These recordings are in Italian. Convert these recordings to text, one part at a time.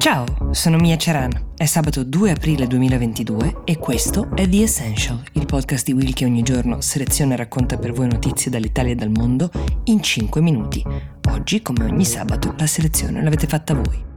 Ciao, sono Mia Ceran. È sabato 2 aprile 2022 e questo è The Essential, il podcast di Will che ogni giorno seleziona e racconta per voi notizie dall'Italia e dal mondo in 5 minuti. Oggi, come ogni sabato, la selezione l'avete fatta voi.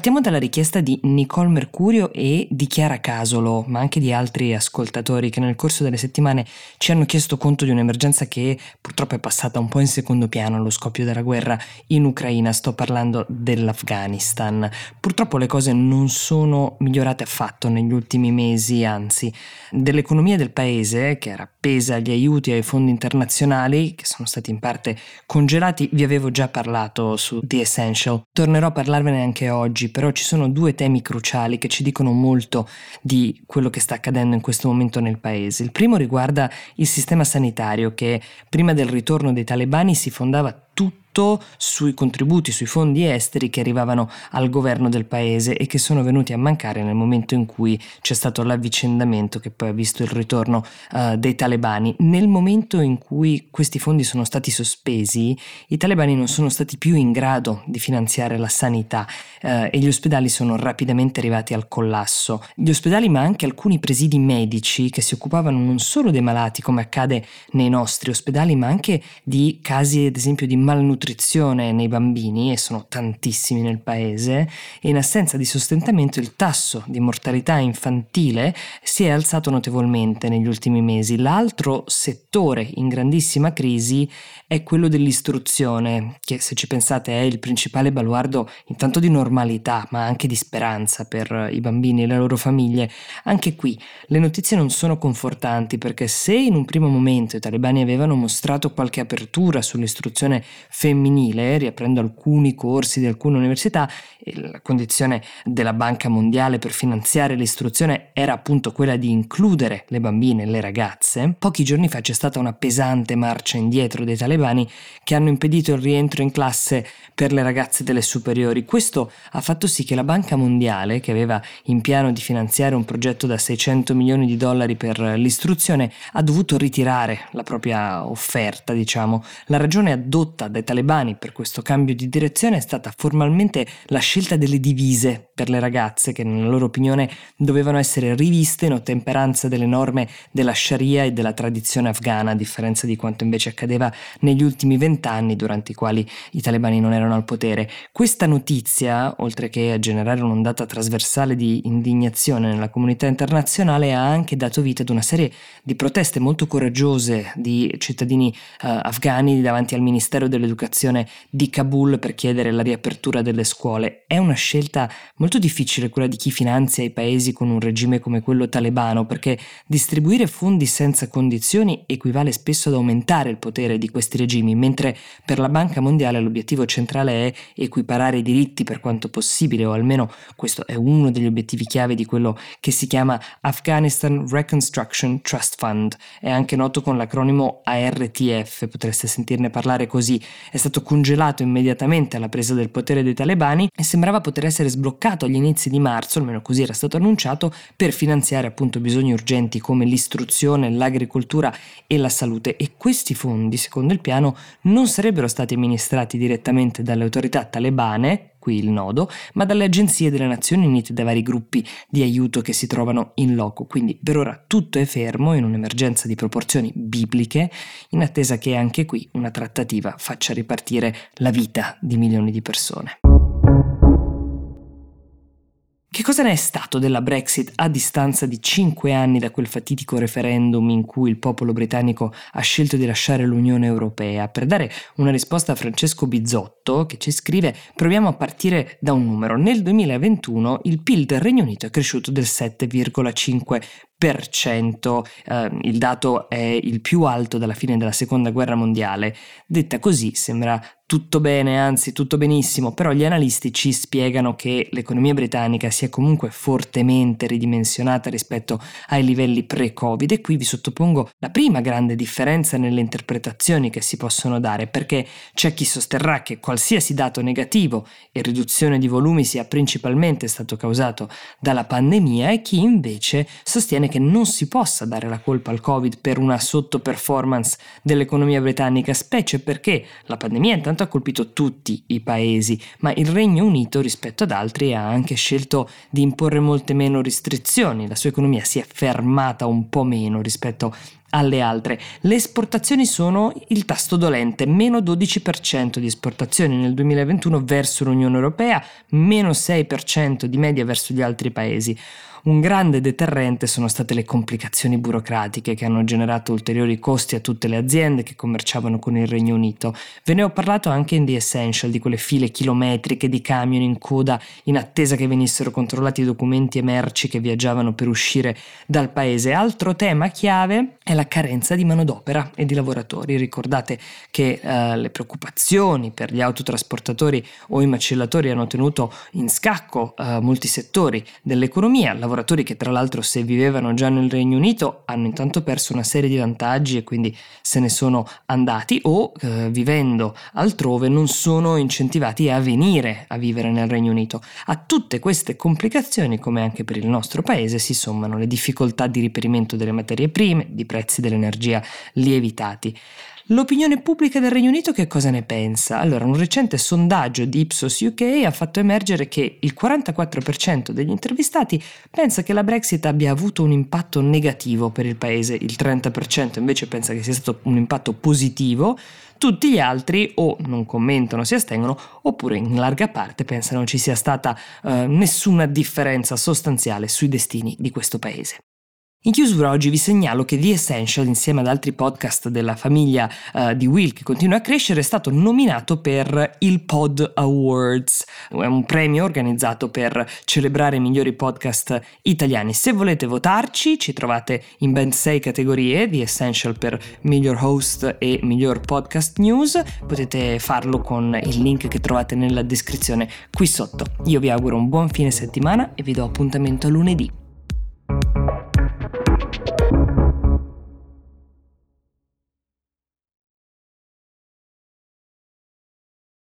Partiamo dalla richiesta di Nicole Mercurio e di Chiara Casolo, ma anche di altri ascoltatori che nel corso delle settimane ci hanno chiesto conto di un'emergenza che purtroppo è passata un po' in secondo piano allo scoppio della guerra in Ucraina. Sto parlando dell'Afghanistan. Purtroppo le cose non sono migliorate affatto negli ultimi mesi, anzi, dell'economia del paese, che era appesa agli aiuti ai fondi internazionali, che sono stati in parte congelati, vi avevo già parlato su The Essential. Tornerò a parlarvene anche oggi, però ci sono due temi cruciali che ci dicono molto di quello che sta accadendo in questo momento nel paese. Il primo riguarda il sistema sanitario che prima del ritorno dei talebani si fondava tutto tutto sui contributi, sui fondi esteri che arrivavano al governo del paese e che sono venuti a mancare nel momento in cui c'è stato l'avvicendamento che poi ha visto il ritorno uh, dei talebani. Nel momento in cui questi fondi sono stati sospesi, i talebani non sono stati più in grado di finanziare la sanità uh, e gli ospedali sono rapidamente arrivati al collasso. Gli ospedali ma anche alcuni presidi medici che si occupavano non solo dei malati come accade nei nostri ospedali ma anche di casi ad esempio di malnutrizione nutrizione nei bambini, e sono tantissimi nel paese, e in assenza di sostentamento il tasso di mortalità infantile si è alzato notevolmente negli ultimi mesi. L'altro settore in grandissima crisi è quello dell'istruzione, che se ci pensate è il principale baluardo intanto di normalità, ma anche di speranza per i bambini e le loro famiglie. Anche qui le notizie non sono confortanti perché se in un primo momento i talebani avevano mostrato qualche apertura sull'istruzione femminile, femminile, riaprendo alcuni corsi di alcune università, la condizione della Banca Mondiale per finanziare l'istruzione era appunto quella di includere le bambine e le ragazze, pochi giorni fa c'è stata una pesante marcia indietro dei talebani che hanno impedito il rientro in classe per le ragazze delle superiori. Questo ha fatto sì che la Banca Mondiale, che aveva in piano di finanziare un progetto da 600 milioni di dollari per l'istruzione, ha dovuto ritirare la propria offerta, diciamo. La ragione adotta dai talebani per questo cambio di direzione è stata formalmente la scelta delle divise per le ragazze che nella loro opinione dovevano essere riviste in ottemperanza delle norme della Sharia e della tradizione afghana, a differenza di quanto invece accadeva negli ultimi vent'anni durante i quali i talebani non erano al potere. Questa notizia, oltre che a generare un'ondata trasversale di indignazione nella comunità internazionale, ha anche dato vita ad una serie di proteste molto coraggiose di cittadini uh, afghani davanti al Ministero dell'Educazione di Kabul per chiedere la riapertura delle scuole. È una scelta molto difficile quella di chi finanzia i paesi con un regime come quello talebano, perché distribuire fondi senza condizioni equivale spesso ad aumentare il potere di questi regimi, mentre per la Banca Mondiale l'obiettivo centrale è equiparare i diritti per quanto possibile, o almeno questo è uno degli obiettivi chiave di quello che si chiama Afghanistan Reconstruction Trust Fund, è anche noto con l'acronimo ARTF, potreste sentirne parlare così, è stato congelato immediatamente alla presa del potere dei talebani e sembrava poter essere sbloccato agli inizi di marzo, almeno così era stato annunciato, per finanziare appunto bisogni urgenti come l'istruzione, l'agricoltura e la salute. E questi fondi, secondo il piano, non sarebbero stati amministrati direttamente dalle autorità talebane, qui il nodo, ma dalle agenzie delle Nazioni Unite e dai vari gruppi di aiuto che si trovano in loco. Quindi per ora tutto è fermo in un'emergenza di proporzioni bibliche, in attesa che anche qui una trattativa faccia ripartire la vita di milioni di persone. Cosa ne è stato della Brexit a distanza di cinque anni da quel fatidico referendum in cui il popolo britannico ha scelto di lasciare l'Unione Europea? Per dare una risposta a Francesco Bizzotto, che ci scrive, proviamo a partire da un numero. Nel 2021 il PIL del Regno Unito è cresciuto del 7,5%. Eh, il dato è il più alto dalla fine della seconda guerra mondiale. Detta così sembra tutto bene, anzi tutto benissimo, però gli analisti ci spiegano che l'economia britannica si è comunque fortemente ridimensionata rispetto ai livelli pre-Covid e qui vi sottopongo la prima grande differenza nelle interpretazioni che si possono dare, perché c'è chi sosterrà che qualsiasi dato negativo e riduzione di volumi sia principalmente stato causato dalla pandemia e chi invece sostiene che non si possa dare la colpa al Covid per una sottoperformance dell'economia britannica, specie perché la pandemia intanto ha colpito tutti i paesi, ma il Regno Unito rispetto ad altri ha anche scelto di imporre molte meno restrizioni, la sua economia si è fermata un po' meno rispetto alle altre. Le esportazioni sono il tasto dolente, meno 12% di esportazioni nel 2021 verso l'Unione Europea, meno 6% di media verso gli altri paesi. Un grande deterrente sono state le complicazioni burocratiche che hanno generato ulteriori costi a tutte le aziende che commerciavano con il Regno Unito. Ve ne ho parlato anche in The Essential di quelle file chilometriche di camion in coda in attesa che venissero controllati i documenti e merci che viaggiavano per uscire dal paese. Altro tema chiave è la carenza di manodopera e di lavoratori. Ricordate che uh, le preoccupazioni per gli autotrasportatori o i macellatori hanno tenuto in scacco uh, molti settori dell'economia lavoratori che tra l'altro se vivevano già nel Regno Unito hanno intanto perso una serie di vantaggi e quindi se ne sono andati o eh, vivendo altrove non sono incentivati a venire a vivere nel Regno Unito. A tutte queste complicazioni, come anche per il nostro paese, si sommano le difficoltà di riperimento delle materie prime, di prezzi dell'energia lievitati. L'opinione pubblica del Regno Unito che cosa ne pensa? Allora, un recente sondaggio di Ipsos UK ha fatto emergere che il 44% degli intervistati pensa che la Brexit abbia avuto un impatto negativo per il paese, il 30% invece pensa che sia stato un impatto positivo, tutti gli altri o non commentano, si astengono, oppure in larga parte pensano ci sia stata eh, nessuna differenza sostanziale sui destini di questo paese. In chiusura oggi vi segnalo che The Essential, insieme ad altri podcast della famiglia uh, di Will che continua a crescere, è stato nominato per il Pod Awards, un premio organizzato per celebrare i migliori podcast italiani. Se volete votarci, ci trovate in ben sei categorie, The Essential per miglior host e miglior podcast news, potete farlo con il link che trovate nella descrizione qui sotto. Io vi auguro un buon fine settimana e vi do appuntamento a lunedì.